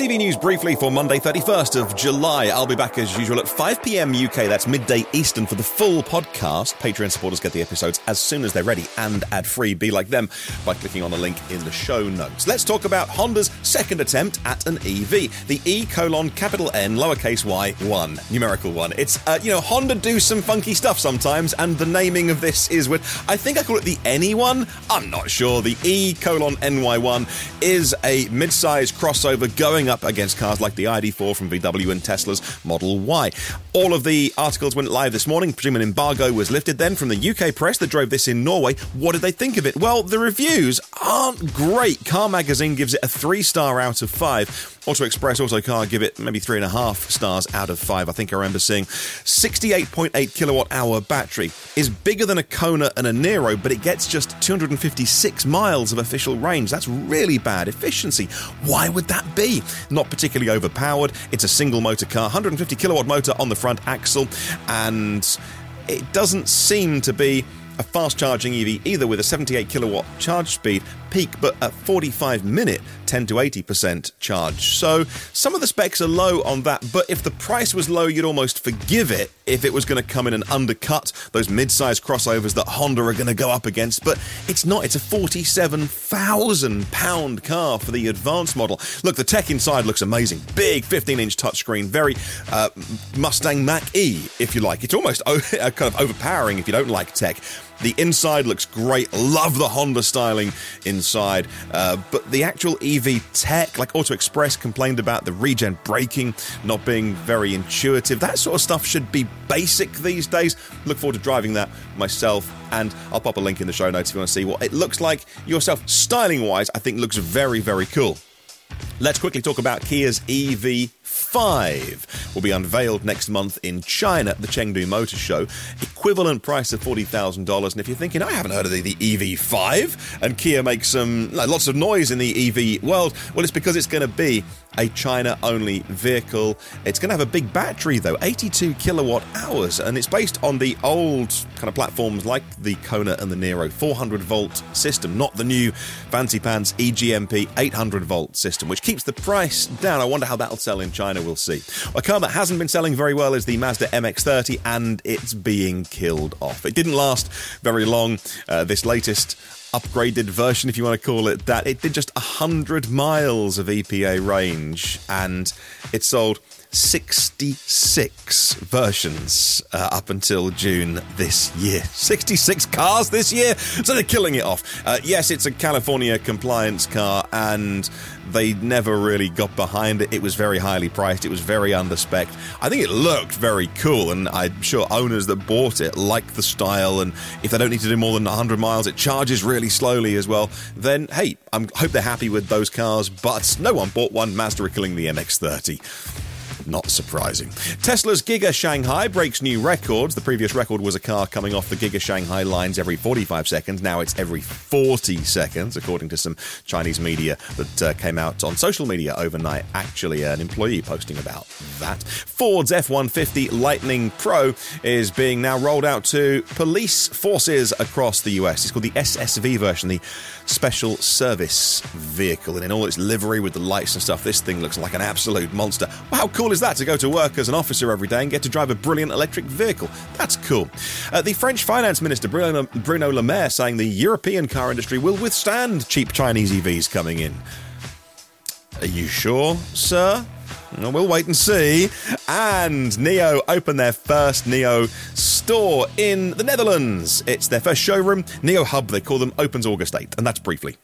EV News briefly for Monday, 31st of July. I'll be back as usual at 5 pm UK, that's midday Eastern, for the full podcast. Patreon supporters get the episodes as soon as they're ready and ad free. Be like them by clicking on the link in the show notes. Let's talk about Honda's second attempt at an EV, the E colon capital N lowercase y 1, numerical 1. It's, uh, you know, Honda do some funky stuff sometimes, and the naming of this is with, I think I call it the Any1. I'm not sure. The E colon NY1 is a mid sized crossover going up against cars like the ID4 from VW and Tesla's Model Y. All of the articles went live this morning. Presuming an embargo was lifted then from the UK press that drove this in Norway. What did they think of it? Well, the reviews aren't great. Car Magazine gives it a three star out of five. Auto Express Autocar give it maybe three and a half stars out of five. I think I remember seeing 68.8 kilowatt hour battery is bigger than a Kona and a Niro, but it gets just 256 miles of official range. That's really bad efficiency. Why would that be? Not particularly overpowered. It's a single motor car, 150 kilowatt motor on the front axle, and it doesn't seem to be a fast charging EV either with a 78 kilowatt charge speed peak, but at 45 minute 10 to 80% charge. So some of the specs are low on that, but if the price was low, you'd almost forgive it if it was going to come in and undercut those mid-sized crossovers that Honda are going to go up against. But it's not. It's a 47,000 pound car for the advanced model. Look, the tech inside looks amazing. Big 15-inch touchscreen, very uh, Mustang Mach E, if you like. It's almost kind of overpowering if you don't like tech. The inside looks great. Love the Honda styling inside. Uh, but the actual EV tech, like Auto Express complained about the regen braking not being very intuitive. That sort of stuff should be basic these days. Look forward to driving that myself. And I'll pop a link in the show notes if you want to see what it looks like yourself. Styling wise, I think looks very, very cool. Let's quickly talk about Kia's EV 5 will be unveiled next month in China at the Chengdu Motor Show. Equivalent price of $40,000. And if you're thinking, I haven't heard of the, the EV5, and Kia makes some lots of noise in the EV world, well, it's because it's going to be a China only vehicle. It's going to have a big battery though, 82 kilowatt hours, and it's based on the old kind of platforms like the Kona and the Niro 400 volt system, not the new fancy pants EGMP 800 volt system, which keeps the price down. I wonder how that'll sell in China, we'll see. A car that hasn't been selling very well is the Mazda MX30, and it's being killed off. It didn't last very long. Uh, this latest upgraded version, if you want to call it that. It did just 100 miles of EPA range and it sold 66 versions uh, up until June this year. 66 cars this year? So they're killing it off. Uh, yes, it's a California compliance car, and they never really got behind it. It was very highly priced, it was very under spec. I think it looked very cool, and I'm sure owners that bought it like the style. And if they don't need to do more than 100 miles, it charges really slowly as well. Then, hey, I hope they're happy with those cars, but no one bought one. Mazda are killing the MX30. Not surprising. Tesla's Giga Shanghai breaks new records. The previous record was a car coming off the Giga Shanghai lines every 45 seconds. Now it's every 40 seconds, according to some Chinese media that uh, came out on social media overnight. Actually, an employee posting about that. Ford's F 150 Lightning Pro is being now rolled out to police forces across the US. It's called the SSV version, the Special Service Vehicle. And in all its livery with the lights and stuff, this thing looks like an absolute monster. How cool is that to go to work as an officer every day and get to drive a brilliant electric vehicle? That's cool. Uh, the French finance minister, Bruno, Bruno Le Maire, saying the European car industry will withstand cheap Chinese EVs coming in. Are you sure, sir? We'll wait and see. And Nio opened their first Nio store in the Netherlands. It's their first showroom. Nio Hub, they call them, opens August 8th. And that's briefly.